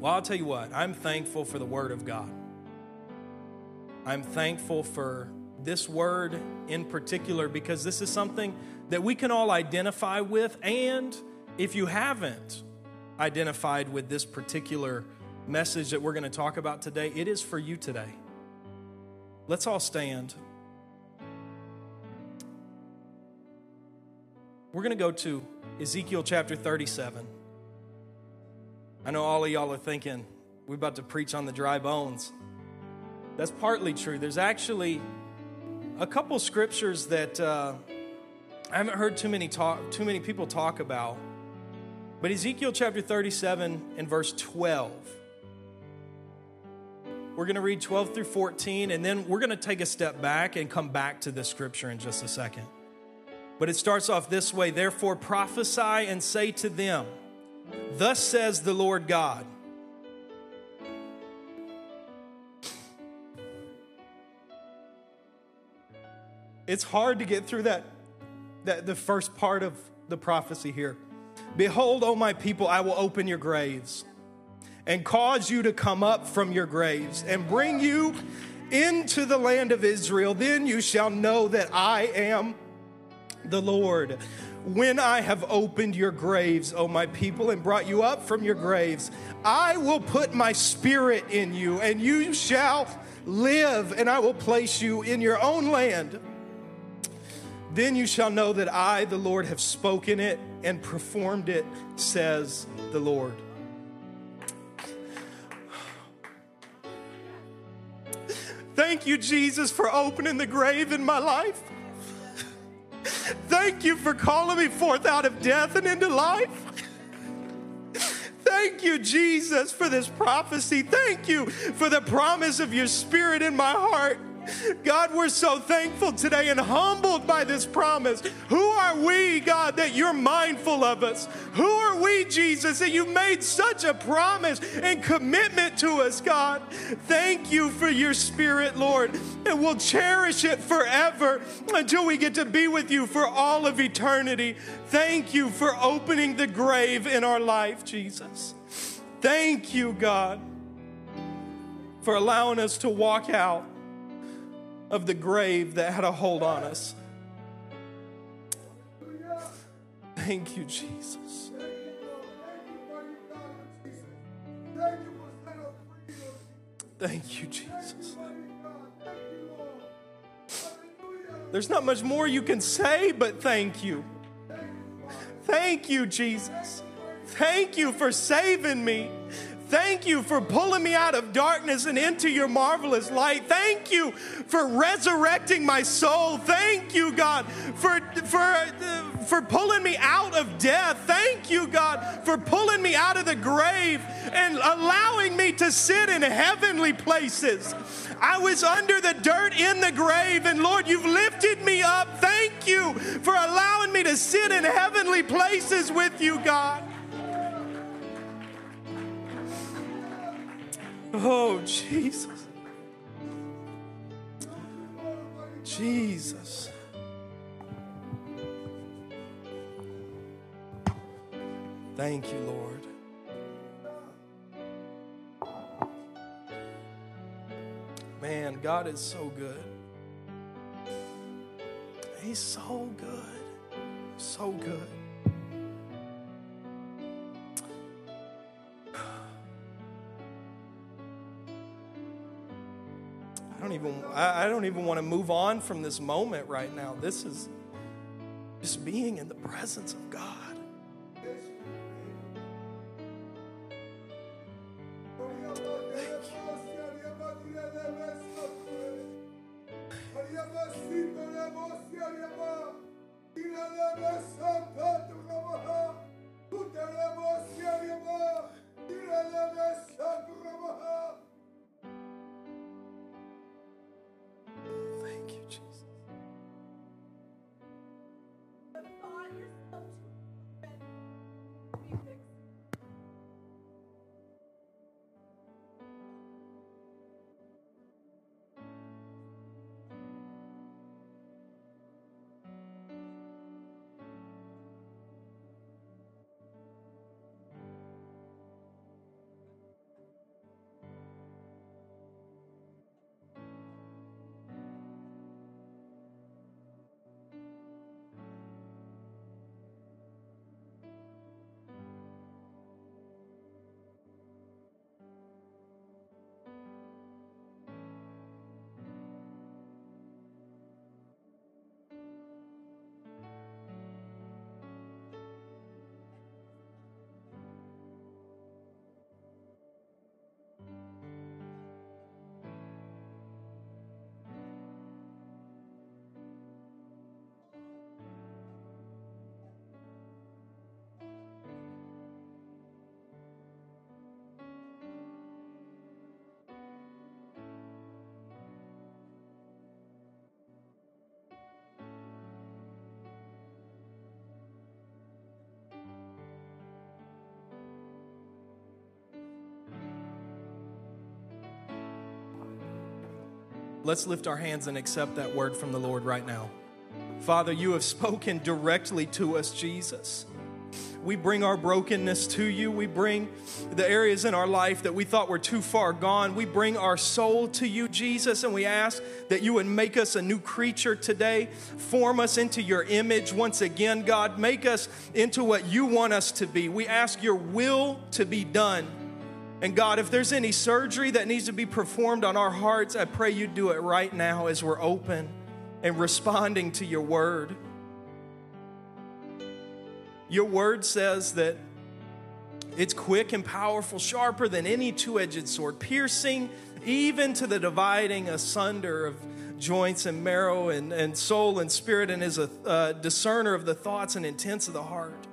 Well, I'll tell you what, I'm thankful for the Word of God. I'm thankful for this word in particular because this is something that we can all identify with. And if you haven't identified with this particular message that we're going to talk about today, it is for you today. Let's all stand. We're going to go to Ezekiel chapter 37. I know all of y'all are thinking, we're about to preach on the dry bones. That's partly true. There's actually a couple scriptures that uh, I haven't heard too many talk, too many people talk about. But Ezekiel chapter 37 and verse 12. We're going to read 12 through 14, and then we're going to take a step back and come back to this scripture in just a second. But it starts off this way Therefore, prophesy and say to them, Thus says the Lord God. It's hard to get through that, that the first part of the prophecy here. Behold, O my people, I will open your graves and cause you to come up from your graves and bring you into the land of Israel. Then you shall know that I am the Lord. When I have opened your graves, O my people, and brought you up from your graves, I will put my spirit in you, and you shall live, and I will place you in your own land. Then you shall know that I, the Lord, have spoken it and performed it, says the Lord. Thank you, Jesus, for opening the grave in my life. Thank you for calling me forth out of death and into life. Thank you, Jesus, for this prophecy. Thank you for the promise of your spirit in my heart. God, we're so thankful today and humbled by this promise. Who are we, God, that you're mindful of us? Who are we, Jesus, that you made such a promise and commitment to us, God? Thank you for your spirit, Lord, and we'll cherish it forever until we get to be with you for all of eternity. Thank you for opening the grave in our life, Jesus. Thank you, God, for allowing us to walk out of the grave that had a hold on us. Thank you, Jesus. Thank you, Jesus. There's not much more you can say, but thank you. Thank you, Jesus. Thank you for saving me. Thank you for pulling me out of darkness and into your marvelous light. Thank you for resurrecting my soul. Thank you, God, for, for, for pulling me out of death. Thank you, God, for pulling me out of the grave and allowing me to sit in heavenly places. I was under the dirt in the grave, and Lord, you've lifted me up. Thank you for allowing me to sit in heavenly places with you, God. Oh, Jesus. Jesus. Thank you, Lord. Man, God is so good. He's so good. So good. Don't even I don't even want to move on from this moment right now. This is just being in the presence of God. Let's lift our hands and accept that word from the Lord right now. Father, you have spoken directly to us, Jesus. We bring our brokenness to you. We bring the areas in our life that we thought were too far gone. We bring our soul to you, Jesus, and we ask that you would make us a new creature today. Form us into your image once again, God. Make us into what you want us to be. We ask your will to be done. And God, if there's any surgery that needs to be performed on our hearts, I pray you do it right now as we're open and responding to your word. Your word says that it's quick and powerful, sharper than any two edged sword, piercing even to the dividing asunder of joints and marrow and, and soul and spirit, and is a discerner of the thoughts and intents of the heart.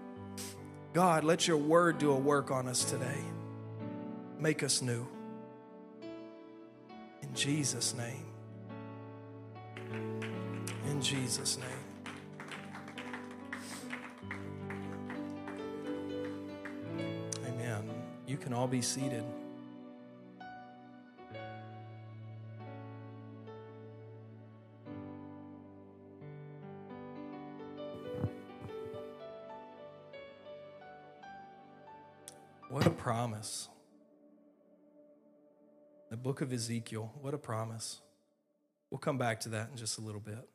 God, let your word do a work on us today. Make us new. In Jesus' name. In Jesus' name. Amen. You can all be seated. What a promise. Book of Ezekiel, what a promise. We'll come back to that in just a little bit.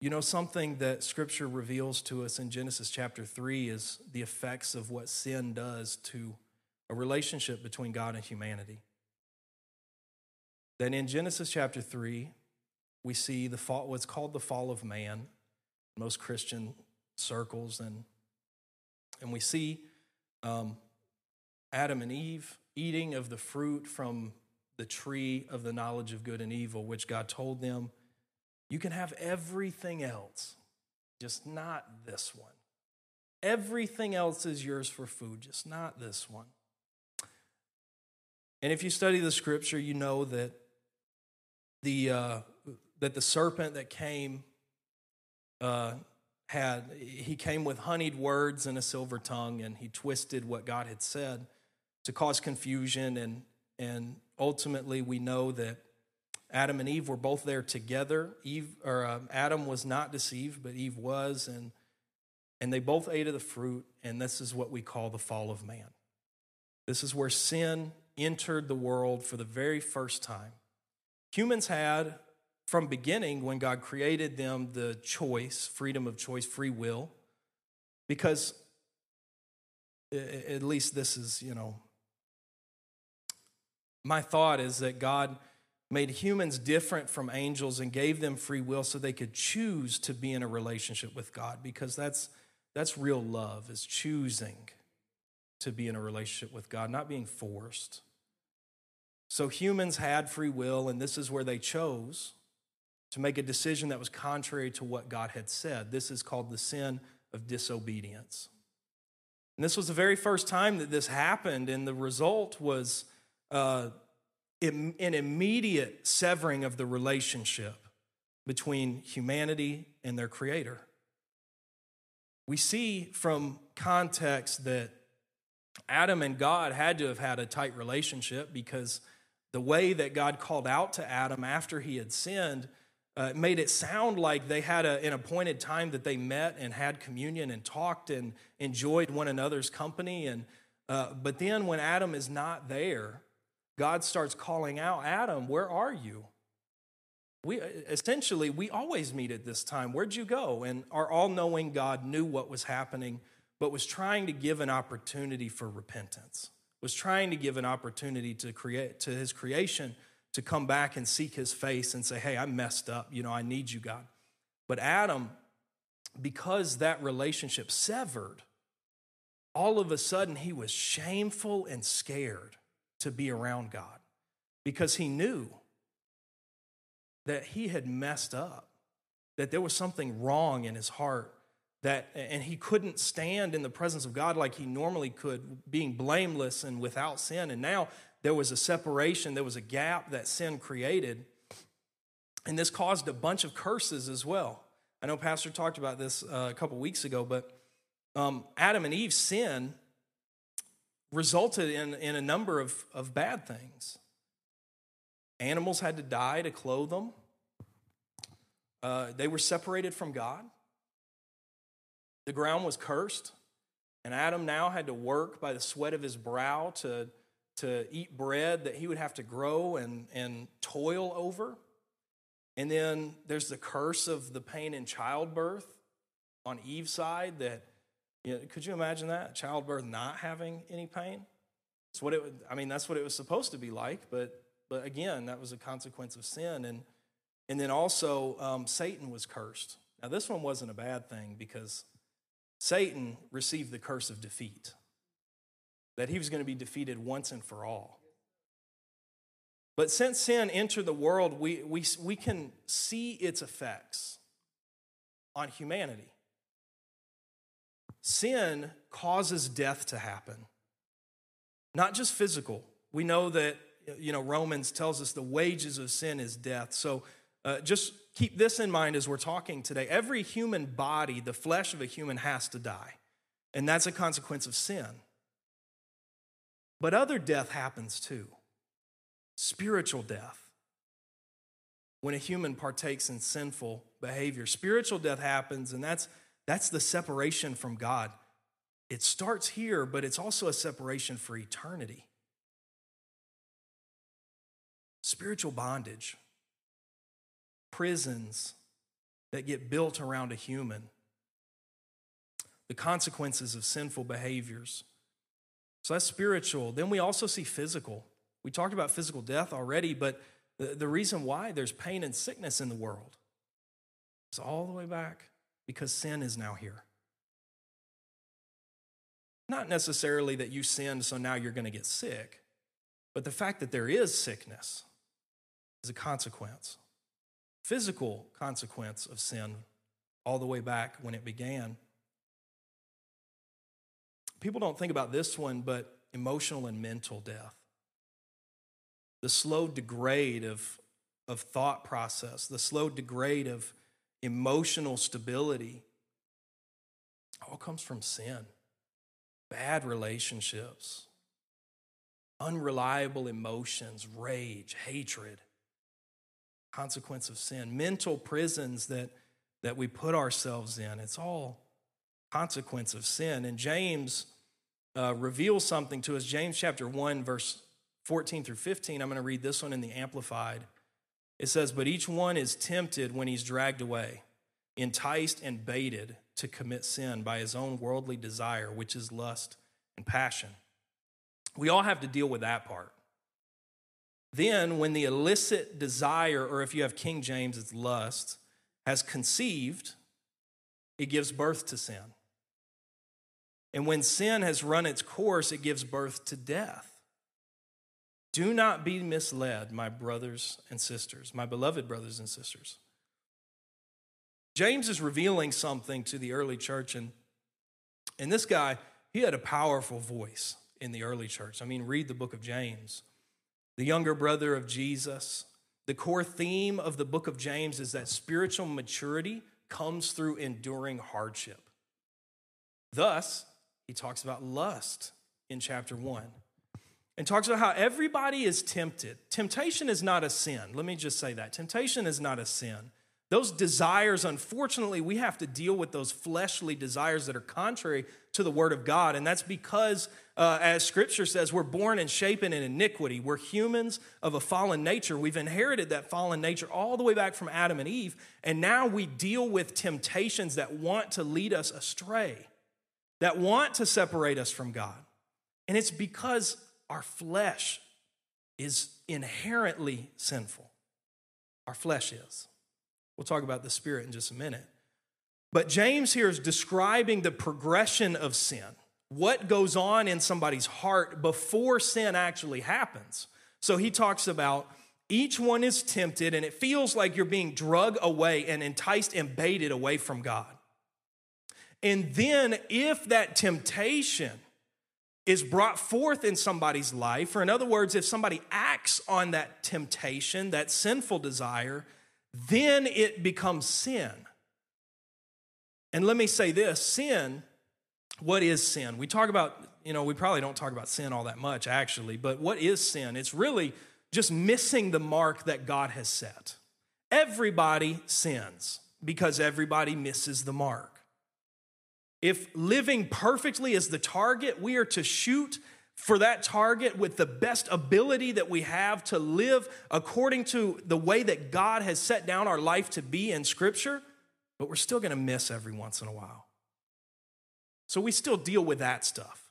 You know, something that scripture reveals to us in Genesis chapter 3 is the effects of what sin does to a relationship between God and humanity. Then in Genesis chapter 3, we see the fall, what's called the fall of man, most Christian circles, and, and we see um, Adam and Eve eating of the fruit from the tree of the knowledge of good and evil, which God told them you can have everything else, just not this one. Everything else is yours for food, just not this one. And if you study the scripture, you know that the uh, that the serpent that came uh, had he came with honeyed words and a silver tongue, and he twisted what God had said to cause confusion, and and ultimately we know that Adam and Eve were both there together. Eve or uh, Adam was not deceived, but Eve was, and and they both ate of the fruit. And this is what we call the fall of man. This is where sin entered the world for the very first time. Humans had, from beginning, when God created them, the choice, freedom of choice, free will, because at least this is, you know, my thought is that God made humans different from angels and gave them free will so they could choose to be in a relationship with God because that's that's real love is choosing to be in a relationship with God not being forced. So humans had free will and this is where they chose to make a decision that was contrary to what God had said. This is called the sin of disobedience. And this was the very first time that this happened and the result was uh, an immediate severing of the relationship between humanity and their creator. We see from context that Adam and God had to have had a tight relationship because the way that God called out to Adam after he had sinned uh, made it sound like they had a, an appointed time that they met and had communion and talked and enjoyed one another's company. And uh, but then when Adam is not there, God starts calling out, Adam, where are you? We essentially we always meet at this time. Where'd you go? And our all-knowing God knew what was happening, but was trying to give an opportunity for repentance. Was trying to give an opportunity to create to his creation to come back and seek his face and say, "Hey, I messed up. You know, I need you, God." But Adam because that relationship severed, all of a sudden he was shameful and scared to be around God because he knew that he had messed up, that there was something wrong in his heart. That, and he couldn't stand in the presence of God like he normally could, being blameless and without sin. And now there was a separation, there was a gap that sin created. And this caused a bunch of curses as well. I know Pastor talked about this uh, a couple weeks ago, but um, Adam and Eve's sin resulted in, in a number of, of bad things. Animals had to die to clothe them. Uh, they were separated from God. The ground was cursed, and Adam now had to work by the sweat of his brow to, to eat bread that he would have to grow and, and toil over. And then there's the curse of the pain in childbirth on Eve's side that, you know, could you imagine that? Childbirth not having any pain? It's what it I mean, that's what it was supposed to be like, but, but again, that was a consequence of sin. And, and then also, um, Satan was cursed. Now, this one wasn't a bad thing because Satan received the curse of defeat, that he was going to be defeated once and for all. But since sin entered the world, we, we, we can see its effects on humanity. Sin causes death to happen, not just physical. We know that, you know, Romans tells us the wages of sin is death. So uh, just keep this in mind as we're talking today. Every human body, the flesh of a human, has to die, and that's a consequence of sin. But other death happens too spiritual death. When a human partakes in sinful behavior, spiritual death happens, and that's, that's the separation from God. It starts here, but it's also a separation for eternity. Spiritual bondage, prisons that get built around a human, the consequences of sinful behaviors. So that's spiritual. Then we also see physical. We talked about physical death already, but the, the reason why there's pain and sickness in the world is all the way back because sin is now here. Not necessarily that you sinned, so now you're going to get sick, but the fact that there is sickness is a consequence, physical consequence of sin all the way back when it began. People don't think about this one, but emotional and mental death the slow degrade of, of thought process, the slow degrade of emotional stability, all comes from sin. Bad relationships, unreliable emotions, rage, hatred, consequence of sin, mental prisons that, that we put ourselves in. It's all consequence of sin. And James uh, reveals something to us. James chapter 1, verse 14 through 15. I'm going to read this one in the Amplified. It says, But each one is tempted when he's dragged away, enticed and baited to commit sin by his own worldly desire, which is lust and passion. We all have to deal with that part. Then, when the illicit desire, or if you have King James, it's lust, has conceived, it gives birth to sin. And when sin has run its course, it gives birth to death. Do not be misled, my brothers and sisters, my beloved brothers and sisters. James is revealing something to the early church, and, and this guy, he had a powerful voice in the early church. I mean, read the book of James. The younger brother of Jesus. The core theme of the book of James is that spiritual maturity comes through enduring hardship. Thus, he talks about lust in chapter 1 and talks about how everybody is tempted. Temptation is not a sin. Let me just say that. Temptation is not a sin. Those desires, unfortunately, we have to deal with those fleshly desires that are contrary to the Word of God. And that's because, uh, as Scripture says, we're born and shapen in iniquity. We're humans of a fallen nature. We've inherited that fallen nature all the way back from Adam and Eve. And now we deal with temptations that want to lead us astray, that want to separate us from God. And it's because our flesh is inherently sinful. Our flesh is. We'll talk about the spirit in just a minute. But James here is describing the progression of sin, what goes on in somebody's heart before sin actually happens. So he talks about each one is tempted, and it feels like you're being drug away and enticed and baited away from God. And then, if that temptation is brought forth in somebody's life, or in other words, if somebody acts on that temptation, that sinful desire, then it becomes sin. And let me say this sin, what is sin? We talk about, you know, we probably don't talk about sin all that much actually, but what is sin? It's really just missing the mark that God has set. Everybody sins because everybody misses the mark. If living perfectly is the target, we are to shoot for that target with the best ability that we have to live according to the way that God has set down our life to be in Scripture, but we're still to miss every once in a while. So we still deal with that stuff.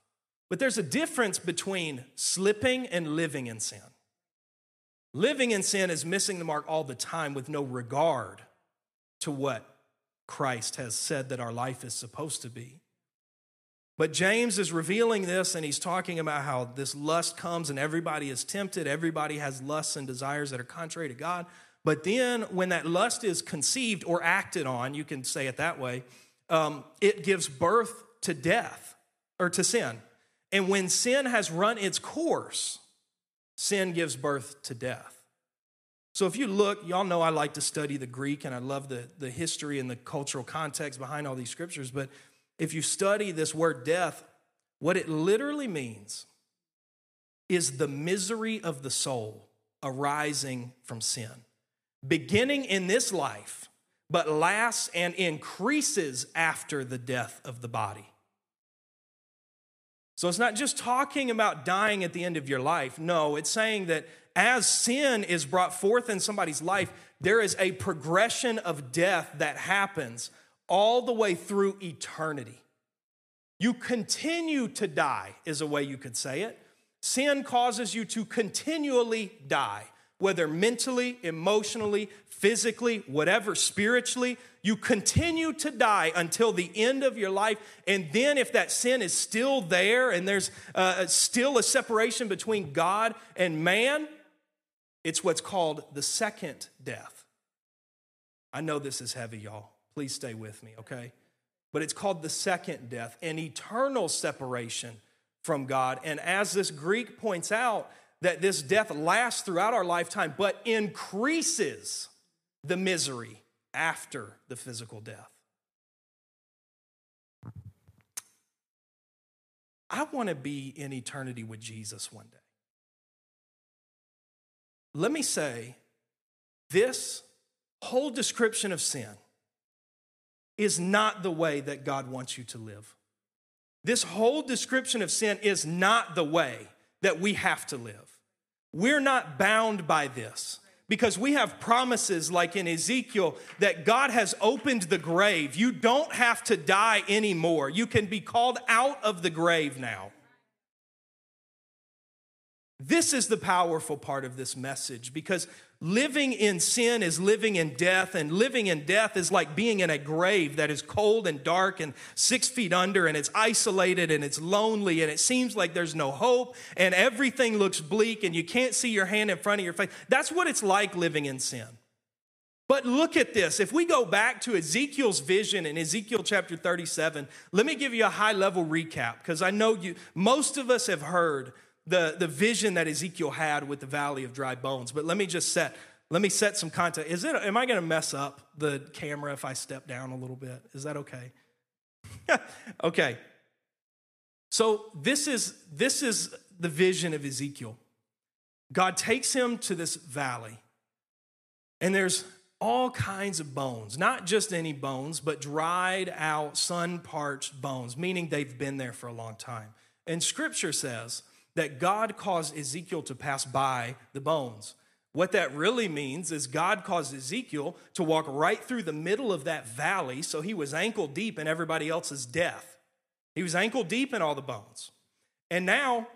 But there's a difference between slipping and living in sin. Living in sin is missing the mark all the time with no regard to what Christ has said that our life is supposed to be. But James is revealing this and he's talking about how this lust comes and everybody is tempted. Everybody has lusts and desires that are contrary to God. But then when that lust is conceived or acted on, you can say it that way, um, it gives birth to death or to sin. And when sin has run its course, sin gives birth to death. So if you look, y'all know I like to study the Greek and I love the, the history and the cultural context behind all these scriptures. But if you study this word death, what it literally means is the misery of the soul arising from sin, beginning in this life, but lasts and increases after the death of the body. So it's not just talking about dying at the end of your life. No, it's saying that as sin is brought forth in somebody's life, there is a progression of death that happens all the way through eternity. You continue to die, is a way you could say it. Sin causes you to continually die, whether mentally, emotionally, physically, whatever, spiritually. You continue to die until the end of your life. And then, if that sin is still there and there's uh, still a separation between God and man, it's what's called the second death. I know this is heavy, y'all. Please stay with me, okay? But it's called the second death, an eternal separation from God. And as this Greek points out, that this death lasts throughout our lifetime, but increases the misery after the physical death. I want to be in eternity with Jesus one day. Let me say this whole description of sin is not the way that God wants you to live. This whole description of sin is not the way that we have to live. We're not bound by this because we have promises like in Ezekiel that God has opened the grave. You don't have to die anymore. You can be called out of the grave now. This is the powerful part of this message because living in sin is living in death, and living in death is like being in a grave that is cold and dark and six feet under, and it's isolated and it's lonely, and it seems like there's no hope, and everything looks bleak, and you can't see your hand in front of your face. That's what it's like living in sin. But look at this. If we go back to Ezekiel's vision in Ezekiel chapter 37, let me give you a high level recap because I know you, most of us have heard the, the vision that Ezekiel had with the valley of dry bones. But let me just set let me set some context. Is it am I going to mess up the camera if I step down a little bit? Is that okay? okay. So this is this is the vision of Ezekiel. God takes him to this valley. And there's all kinds of bones, not just any bones, but dried out, sun parched bones, meaning they've been there for a long time. And scripture says that God caused Ezekiel to pass by the bones. What that really means is God caused Ezekiel to walk right through the middle of that valley, so he was ankle deep in everybody else's death. He was ankle deep in all the bones. And now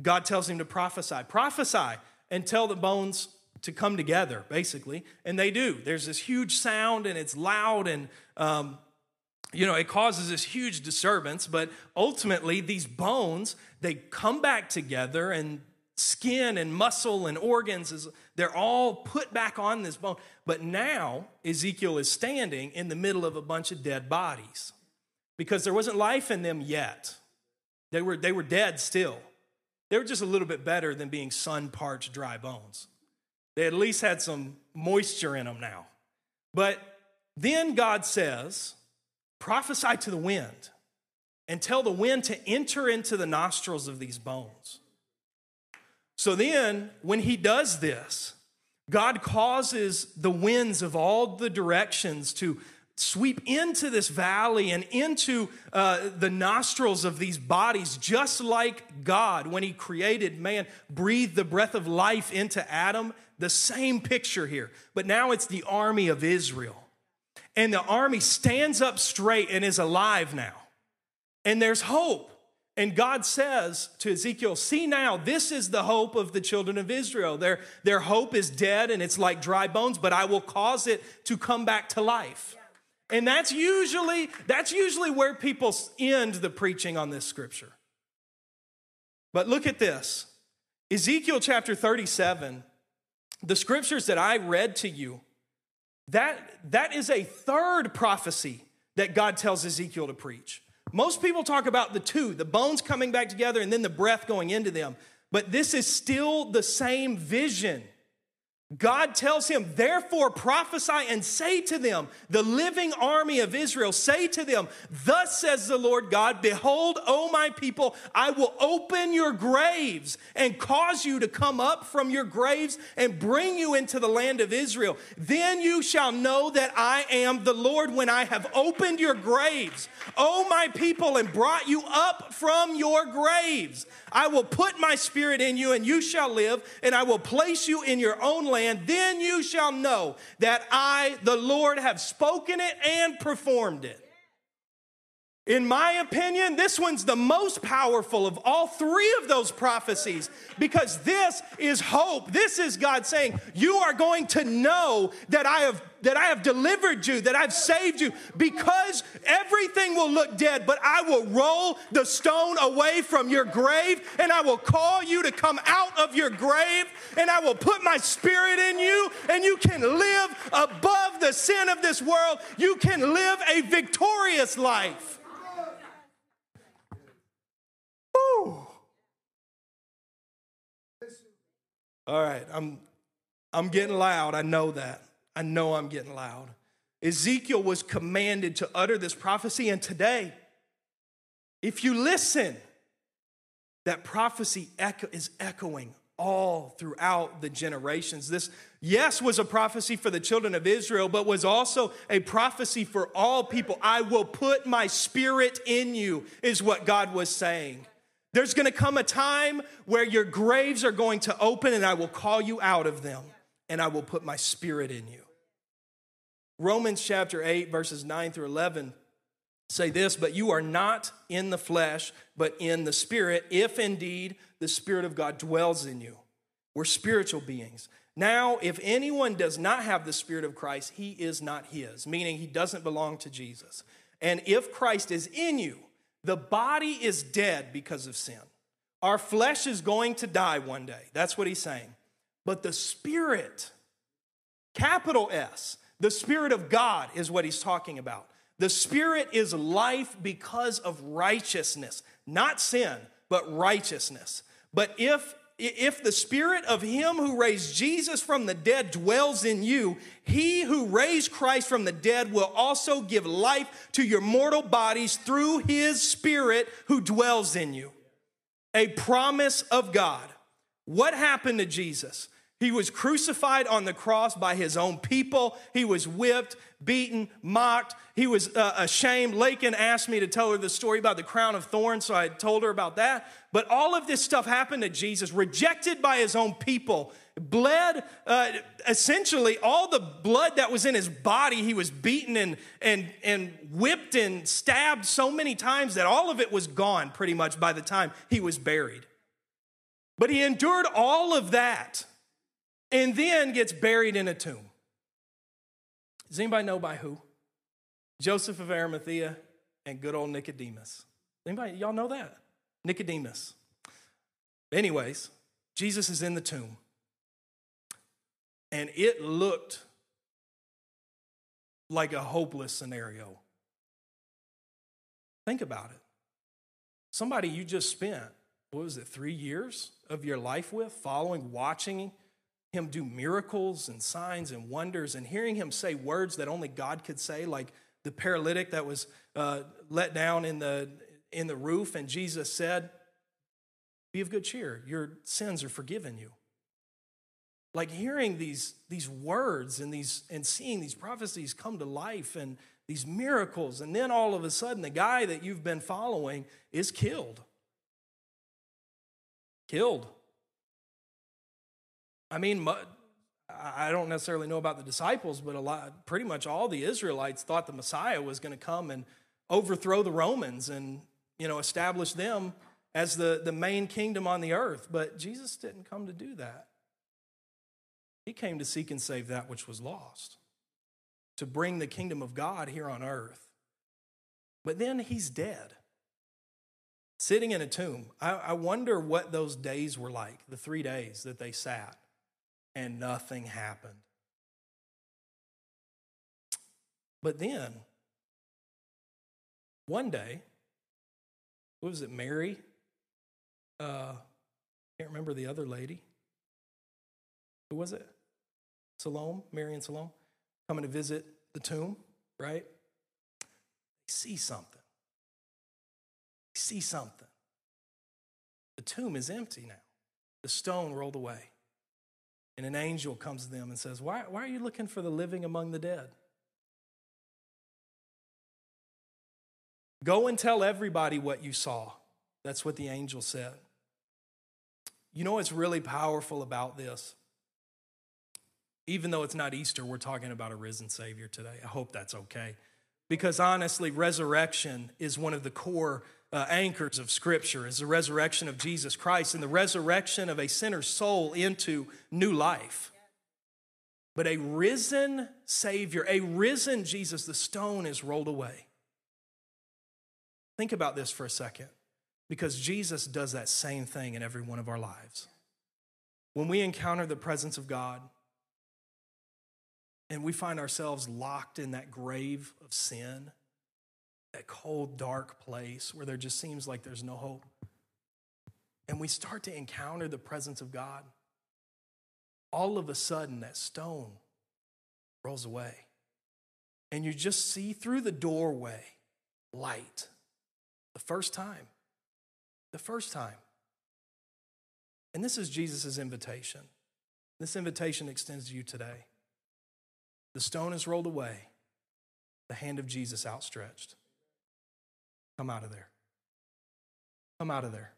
God tells him to prophesy. Prophesy and tell the bones to come together, basically. And they do. There's this huge sound, and it's loud, and um, you know, it causes this huge disturbance, but ultimately, these bones, they come back together and skin and muscle and organs is they're all put back on this bone. But now ezekiel is standing in the middle of a bunch of dead bodies because there wasn't life in them yet. They were they were dead still. They were just a little bit better than being sun parched dry bones. They at least had some moisture in them now. But then god says Prophesy to the wind and tell the wind to enter into the nostrils of these bones. So then, when he does this, God causes the winds of all the directions to sweep into this valley and into uh, the nostrils of these bodies, just like God, when He created man, breathed the breath of life into Adam. The same picture here, but now it's the army of Israel. And the army stands up straight and is alive now. And there's hope. And God says to Ezekiel, See now, this is the hope of the children of Israel. Their, their hope is dead and it's like dry bones, but I will cause it to come back to life. And that's usually, that's usually where people end the preaching on this scripture. But look at this Ezekiel chapter 37, the scriptures that I read to you, that, that is a third prophecy that God tells Ezekiel to preach. Most people talk about the two, the bones coming back together and then the breath going into them. But this is still the same vision. God tells him, therefore prophesy and say to them, the living army of Israel, say to them, Thus says the Lord God, Behold, O my people, I will open your graves and cause you to come up from your graves and bring you into the land of Israel. Then you shall know that I am the Lord when I have opened your graves, O my people, and brought you up from your graves. I will put my spirit in you, and you shall live, and I will place you in your own land. Then you shall know that I, the Lord, have spoken it and performed it. In my opinion, this one's the most powerful of all three of those prophecies because this is hope. This is God saying, You are going to know that I have that I have delivered you, that I've saved you, because everything will look dead, but I will roll the stone away from your grave, and I will call you to come out of your grave, and I will put my spirit in you, and you can live above the sin of this world. You can live a victorious life. Woo. All right, I'm I'm getting loud. I know that. I know I'm getting loud. Ezekiel was commanded to utter this prophecy, and today, if you listen, that prophecy echo, is echoing all throughout the generations. This, yes, was a prophecy for the children of Israel, but was also a prophecy for all people. I will put my spirit in you, is what God was saying. There's going to come a time where your graves are going to open, and I will call you out of them, and I will put my spirit in you. Romans chapter 8, verses 9 through 11 say this, but you are not in the flesh, but in the spirit, if indeed the spirit of God dwells in you. We're spiritual beings. Now, if anyone does not have the spirit of Christ, he is not his, meaning he doesn't belong to Jesus. And if Christ is in you, the body is dead because of sin. Our flesh is going to die one day. That's what he's saying. But the spirit, capital S, the Spirit of God is what he's talking about. The Spirit is life because of righteousness, not sin, but righteousness. But if if the spirit of him who raised Jesus from the dead dwells in you, he who raised Christ from the dead will also give life to your mortal bodies through his spirit who dwells in you. A promise of God. What happened to Jesus? He was crucified on the cross by his own people. He was whipped, beaten, mocked. He was uh, ashamed. Lakin asked me to tell her the story about the crown of thorns, so I told her about that. But all of this stuff happened to Jesus, rejected by his own people, bled, uh, essentially, all the blood that was in his body, he was beaten and, and, and whipped and stabbed so many times that all of it was gone pretty much by the time he was buried. But he endured all of that and then gets buried in a tomb. Does anybody know by who? Joseph of Arimathea and good old Nicodemus. Anybody, y'all know that? Nicodemus. Anyways, Jesus is in the tomb. And it looked like a hopeless scenario. Think about it. Somebody you just spent, what was it, three years of your life with, following, watching him do miracles and signs and wonders and hearing him say words that only God could say, like the paralytic that was uh, let down in the, in the roof, and Jesus said, Be of good cheer. Your sins are forgiven you. Like hearing these, these words and, these, and seeing these prophecies come to life and these miracles, and then all of a sudden, the guy that you've been following is killed. Killed. I mean, I don't necessarily know about the disciples, but a lot, pretty much all the Israelites thought the Messiah was going to come and overthrow the Romans and you know establish them as the, the main kingdom on the earth. But Jesus didn't come to do that. He came to seek and save that which was lost, to bring the kingdom of God here on earth. But then he's dead, sitting in a tomb. I, I wonder what those days were like, the three days that they sat and nothing happened. But then, one day, what was it, Mary? Uh, can't remember the other lady. Who was it? Salome, Mary and Salome, coming to visit the tomb, right? They see something. They see something. The tomb is empty now, the stone rolled away. And an angel comes to them and says, Why, why are you looking for the living among the dead? Go and tell everybody what you saw. That's what the angel said. You know what's really powerful about this? Even though it's not Easter, we're talking about a risen Savior today. I hope that's okay. Because honestly, resurrection is one of the core uh, anchors of Scripture, is the resurrection of Jesus Christ and the resurrection of a sinner's soul into new life. But a risen Savior, a risen Jesus, the stone is rolled away. Think about this for a second, because Jesus does that same thing in every one of our lives. When we encounter the presence of God, and we find ourselves locked in that grave of sin, that cold, dark place where there just seems like there's no hope. And we start to encounter the presence of God. All of a sudden, that stone rolls away. And you just see through the doorway light. The first time. The first time. And this is Jesus' invitation. This invitation extends to you today. The stone is rolled away, the hand of Jesus outstretched. Come out of there. Come out of there.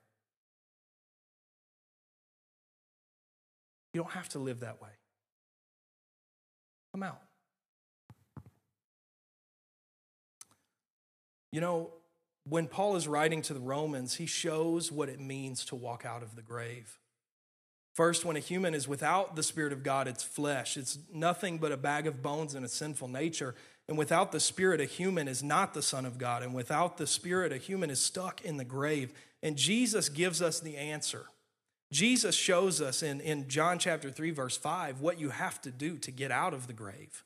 You don't have to live that way. Come out. You know, when Paul is writing to the Romans, he shows what it means to walk out of the grave. First, when a human is without the Spirit of God, it's flesh. It's nothing but a bag of bones and a sinful nature. And without the Spirit, a human is not the Son of God. And without the Spirit, a human is stuck in the grave. And Jesus gives us the answer. Jesus shows us in, in John chapter 3, verse 5, what you have to do to get out of the grave.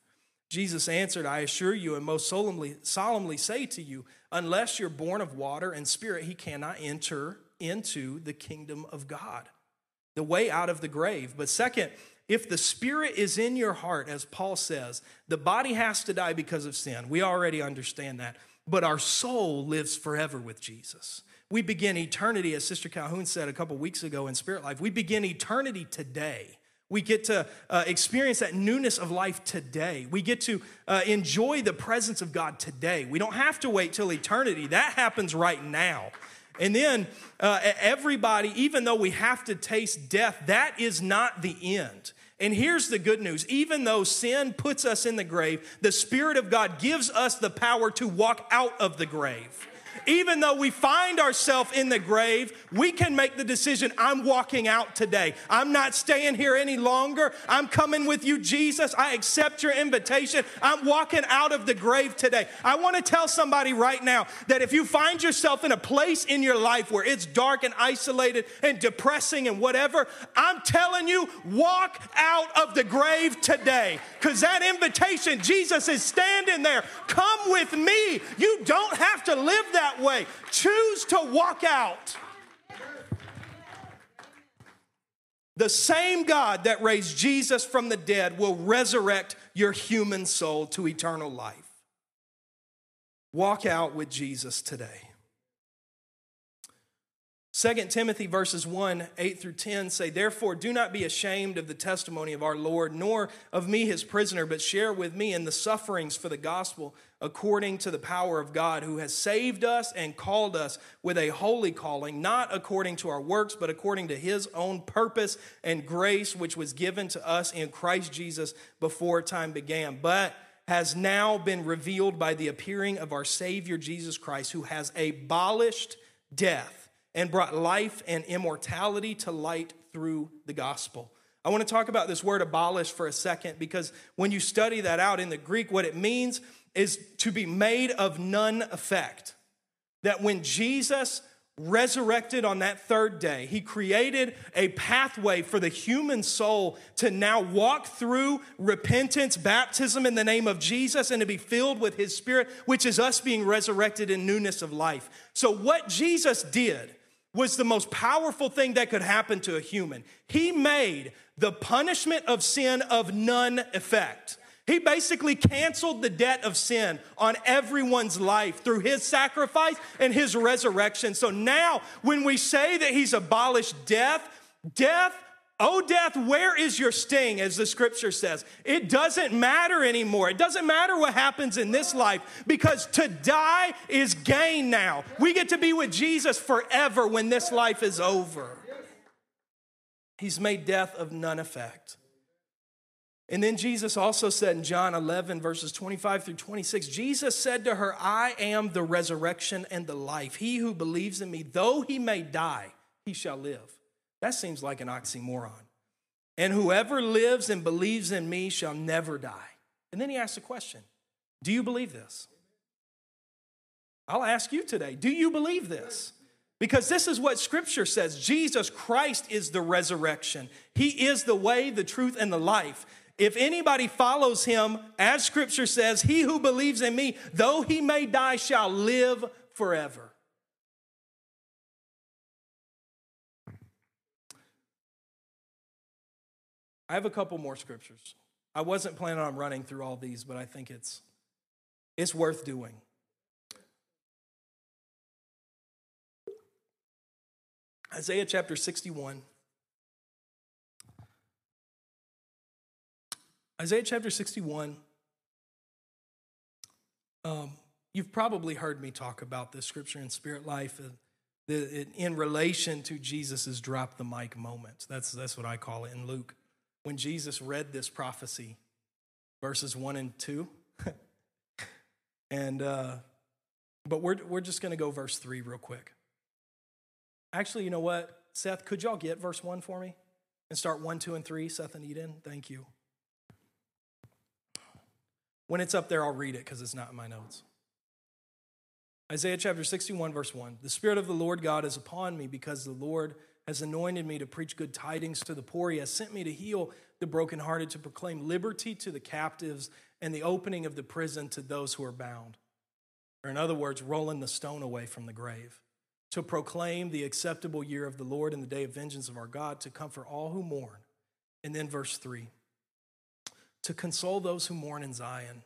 Jesus answered, I assure you and most solemnly, solemnly say to you, unless you're born of water and spirit, he cannot enter into the kingdom of God the way out of the grave. But second, if the spirit is in your heart, as Paul says, the body has to die because of sin. We already understand that. But our soul lives forever with Jesus. We begin eternity, as Sister Calhoun said a couple weeks ago in Spirit Life, we begin eternity today. We get to uh, experience that newness of life today. We get to uh, enjoy the presence of God today. We don't have to wait till eternity. That happens right now. And then uh, everybody, even though we have to taste death, that is not the end. And here's the good news even though sin puts us in the grave, the Spirit of God gives us the power to walk out of the grave even though we find ourselves in the grave, we can make the decision I'm walking out today. I'm not staying here any longer. I'm coming with you, Jesus. I accept your invitation. I'm walking out of the grave today. I want to tell somebody right now that if you find yourself in a place in your life where it's dark and isolated and depressing and whatever, I'm telling you, walk out of the grave today because that invitation, Jesus is standing there. Come with me. You don't have to live that that way. Choose to walk out. The same God that raised Jesus from the dead will resurrect your human soul to eternal life. Walk out with Jesus today. 2 Timothy verses 1, 8 through 10 say, Therefore, do not be ashamed of the testimony of our Lord, nor of me his prisoner, but share with me in the sufferings for the gospel, according to the power of God, who has saved us and called us with a holy calling, not according to our works, but according to his own purpose and grace, which was given to us in Christ Jesus before time began. But has now been revealed by the appearing of our Savior Jesus Christ, who has abolished death and brought life and immortality to light through the gospel. I want to talk about this word abolish for a second because when you study that out in the Greek, what it means is to be made of none effect. That when Jesus resurrected on that third day, he created a pathway for the human soul to now walk through repentance, baptism in the name of Jesus, and to be filled with his spirit, which is us being resurrected in newness of life. So, what Jesus did was the most powerful thing that could happen to a human. He made the punishment of sin of none effect. He basically canceled the debt of sin on everyone's life through his sacrifice and his resurrection. So now, when we say that he's abolished death, death Oh, death, where is your sting, as the scripture says? It doesn't matter anymore. It doesn't matter what happens in this life because to die is gain now. We get to be with Jesus forever when this life is over. He's made death of none effect. And then Jesus also said in John 11, verses 25 through 26, Jesus said to her, I am the resurrection and the life. He who believes in me, though he may die, he shall live. That seems like an oxymoron. And whoever lives and believes in me shall never die. And then he asks a question Do you believe this? I'll ask you today Do you believe this? Because this is what scripture says Jesus Christ is the resurrection, He is the way, the truth, and the life. If anybody follows him, as scripture says, he who believes in me, though he may die, shall live forever. I have a couple more scriptures. I wasn't planning on running through all these, but I think it's it's worth doing. Isaiah chapter 61. Isaiah chapter 61. Um, you've probably heard me talk about this scripture in Spirit Life uh, in relation to Jesus' drop the mic moment. That's, that's what I call it in Luke when Jesus read this prophecy, verses 1 and 2. and, uh, but we're, we're just going to go verse 3 real quick. Actually, you know what? Seth, could y'all get verse 1 for me? And start 1, 2, and 3, Seth and Eden? Thank you. When it's up there, I'll read it because it's not in my notes. Isaiah chapter 61, verse 1. The Spirit of the Lord God is upon me because the Lord has anointed me to preach good tidings to the poor. He has sent me to heal the brokenhearted, to proclaim liberty to the captives, and the opening of the prison to those who are bound. Or, in other words, rolling the stone away from the grave. To proclaim the acceptable year of the Lord and the day of vengeance of our God, to comfort all who mourn. And then, verse 3 to console those who mourn in Zion,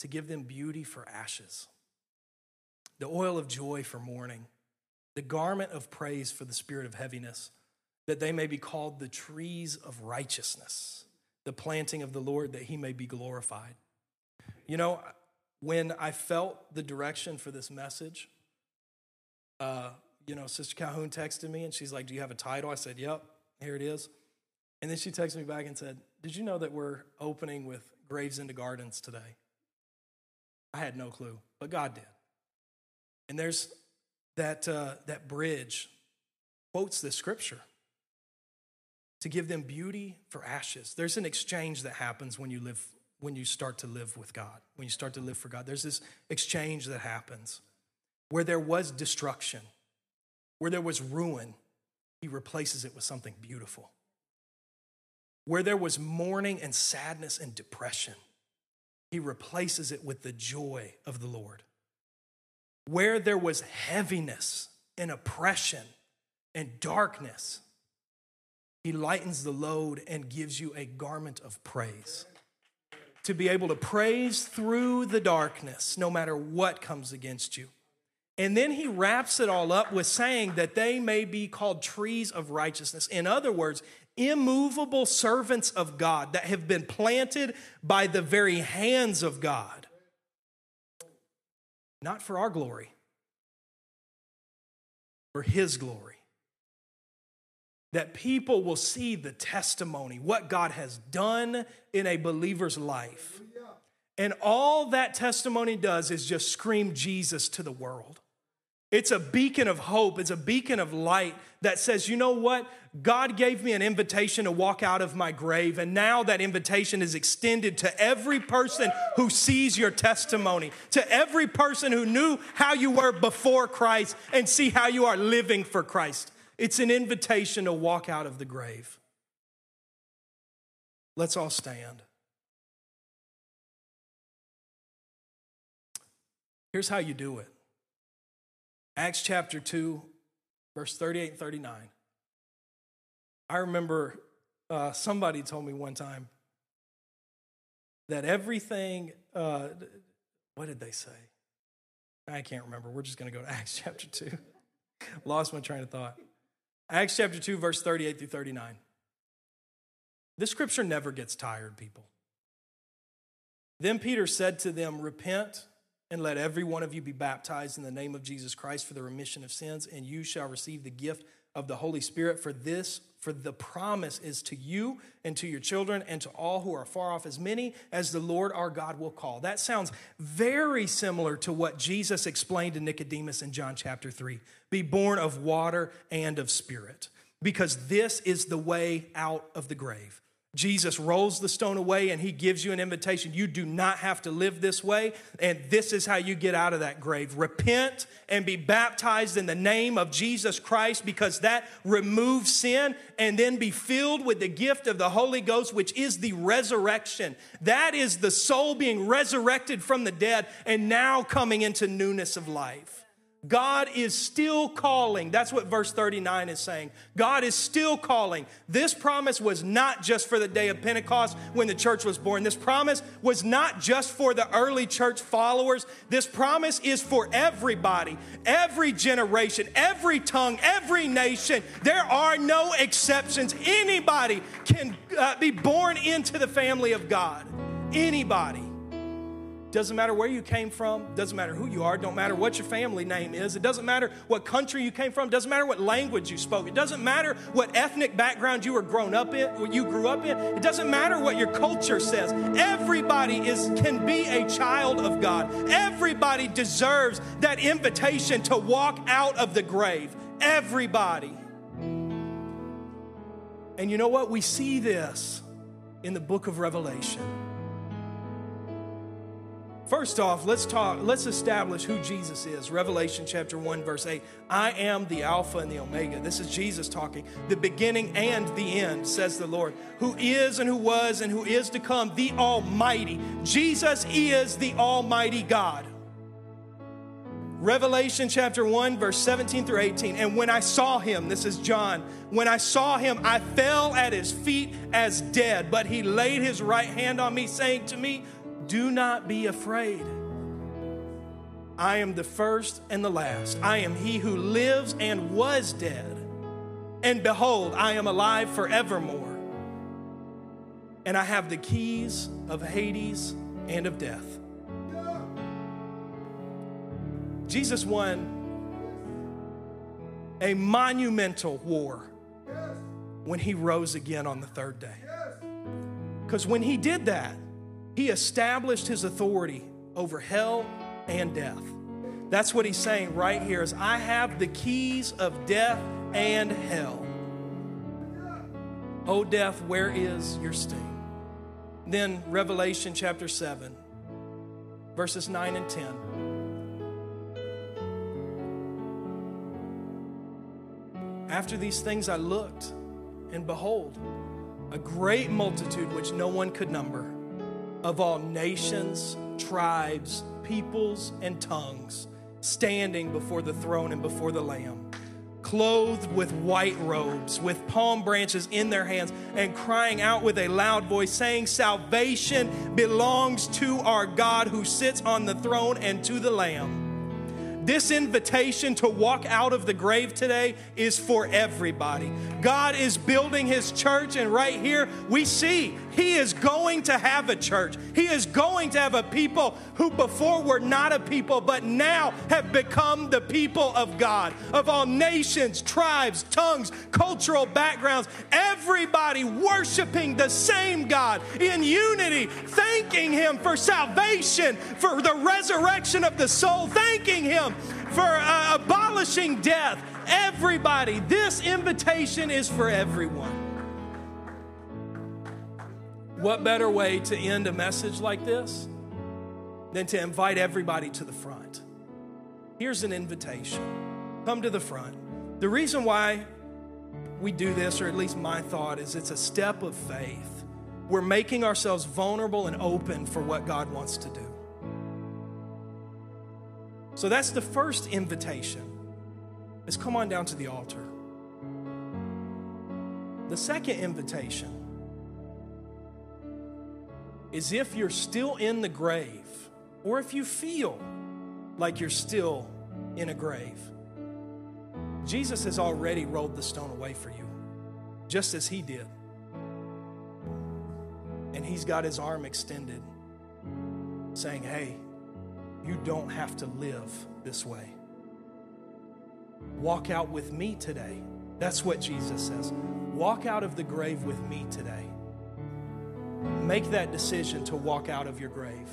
to give them beauty for ashes, the oil of joy for mourning the garment of praise for the spirit of heaviness, that they may be called the trees of righteousness, the planting of the Lord, that he may be glorified. You know, when I felt the direction for this message, uh, you know, Sister Calhoun texted me and she's like, Do you have a title? I said, Yep, here it is. And then she texted me back and said, Did you know that we're opening with Graves into Gardens today? I had no clue, but God did. And there's that, uh, that bridge quotes this scripture to give them beauty for ashes. There's an exchange that happens when you live when you start to live with God, when you start to live for God. There's this exchange that happens where there was destruction, where there was ruin, he replaces it with something beautiful. Where there was mourning and sadness and depression, he replaces it with the joy of the Lord. Where there was heaviness and oppression and darkness, he lightens the load and gives you a garment of praise. To be able to praise through the darkness, no matter what comes against you. And then he wraps it all up with saying that they may be called trees of righteousness. In other words, immovable servants of God that have been planted by the very hands of God. Not for our glory, for his glory. That people will see the testimony, what God has done in a believer's life. And all that testimony does is just scream Jesus to the world. It's a beacon of hope, it's a beacon of light that says, you know what? God gave me an invitation to walk out of my grave, and now that invitation is extended to every person who sees your testimony, to every person who knew how you were before Christ and see how you are living for Christ. It's an invitation to walk out of the grave. Let's all stand. Here's how you do it Acts chapter 2, verse 38 and 39. I remember uh, somebody told me one time that everything, uh, what did they say? I can't remember. We're just going to go to Acts chapter 2. Lost my train of thought. Acts chapter 2, verse 38 through 39. This scripture never gets tired, people. Then Peter said to them, Repent and let every one of you be baptized in the name of Jesus Christ for the remission of sins, and you shall receive the gift of the Holy Spirit. For this, for the promise is to you and to your children and to all who are far off, as many as the Lord our God will call. That sounds very similar to what Jesus explained to Nicodemus in John chapter 3 be born of water and of spirit, because this is the way out of the grave. Jesus rolls the stone away and he gives you an invitation. You do not have to live this way, and this is how you get out of that grave. Repent and be baptized in the name of Jesus Christ because that removes sin, and then be filled with the gift of the Holy Ghost, which is the resurrection. That is the soul being resurrected from the dead and now coming into newness of life. God is still calling. That's what verse 39 is saying. God is still calling. This promise was not just for the day of Pentecost when the church was born. This promise was not just for the early church followers. This promise is for everybody, every generation, every tongue, every nation. There are no exceptions. Anybody can uh, be born into the family of God. Anybody. Doesn't matter where you came from, doesn't matter who you are, don't matter what your family name is, it doesn't matter what country you came from, doesn't matter what language you spoke, it doesn't matter what ethnic background you were grown up in, what you grew up in, it doesn't matter what your culture says. Everybody is can be a child of God. Everybody deserves that invitation to walk out of the grave. Everybody. And you know what? We see this in the book of Revelation. First off, let's talk, let's establish who Jesus is. Revelation chapter 1, verse 8. I am the Alpha and the Omega. This is Jesus talking. The beginning and the end, says the Lord, who is and who was and who is to come, the Almighty. Jesus is the Almighty God. Revelation chapter 1, verse 17 through 18. And when I saw him, this is John, when I saw him, I fell at his feet as dead, but he laid his right hand on me, saying to me, do not be afraid. I am the first and the last. I am he who lives and was dead. And behold, I am alive forevermore. And I have the keys of Hades and of death. Jesus won a monumental war when he rose again on the third day. Because when he did that, he established his authority over hell and death. That's what he's saying right here is I have the keys of death and hell. Oh death, where is your sting? Then Revelation chapter 7 verses 9 and 10. After these things I looked and behold a great multitude which no one could number of all nations, tribes, peoples, and tongues standing before the throne and before the Lamb, clothed with white robes, with palm branches in their hands, and crying out with a loud voice, saying, Salvation belongs to our God who sits on the throne and to the Lamb. This invitation to walk out of the grave today is for everybody. God is building his church, and right here we see he is going to have a church. He is going to have a people who before were not a people, but now have become the people of God, of all nations, tribes, tongues, cultural backgrounds, everybody worshiping the same God in unity, thanking him for salvation, for the resurrection of the soul, thanking for uh, abolishing death. Everybody, this invitation is for everyone. What better way to end a message like this than to invite everybody to the front? Here's an invitation come to the front. The reason why we do this, or at least my thought, is it's a step of faith. We're making ourselves vulnerable and open for what God wants to do. So that's the first invitation. Is come on down to the altar. The second invitation is if you're still in the grave, or if you feel like you're still in a grave, Jesus has already rolled the stone away for you, just as He did. And He's got His arm extended, saying, Hey, you don't have to live this way. Walk out with me today. That's what Jesus says. Walk out of the grave with me today. Make that decision to walk out of your grave.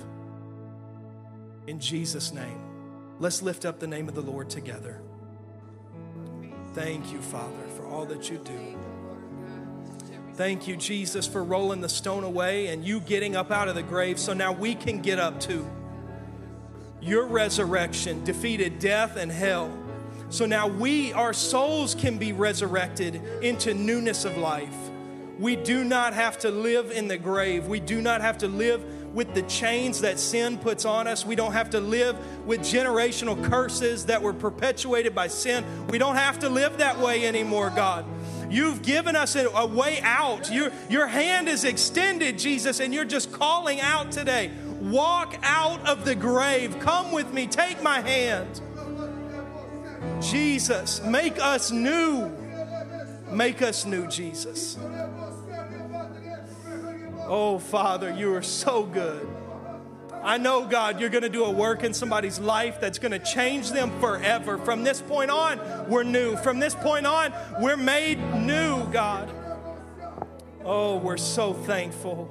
In Jesus' name, let's lift up the name of the Lord together. Thank you, Father, for all that you do. Thank you, Jesus, for rolling the stone away and you getting up out of the grave so now we can get up too. Your resurrection defeated death and hell. So now we, our souls, can be resurrected into newness of life. We do not have to live in the grave. We do not have to live with the chains that sin puts on us. We don't have to live with generational curses that were perpetuated by sin. We don't have to live that way anymore, God. You've given us a, a way out. Your, your hand is extended, Jesus, and you're just calling out today. Walk out of the grave. Come with me. Take my hand. Jesus, make us new. Make us new, Jesus. Oh, Father, you are so good. I know, God, you're going to do a work in somebody's life that's going to change them forever. From this point on, we're new. From this point on, we're made new, God. Oh, we're so thankful.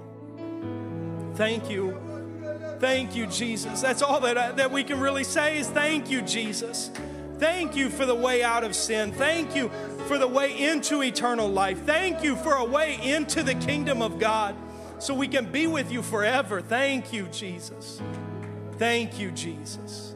Thank you. Thank you, Jesus. That's all that, I, that we can really say is thank you, Jesus. Thank you for the way out of sin. Thank you for the way into eternal life. Thank you for a way into the kingdom of God so we can be with you forever. Thank you, Jesus. Thank you, Jesus.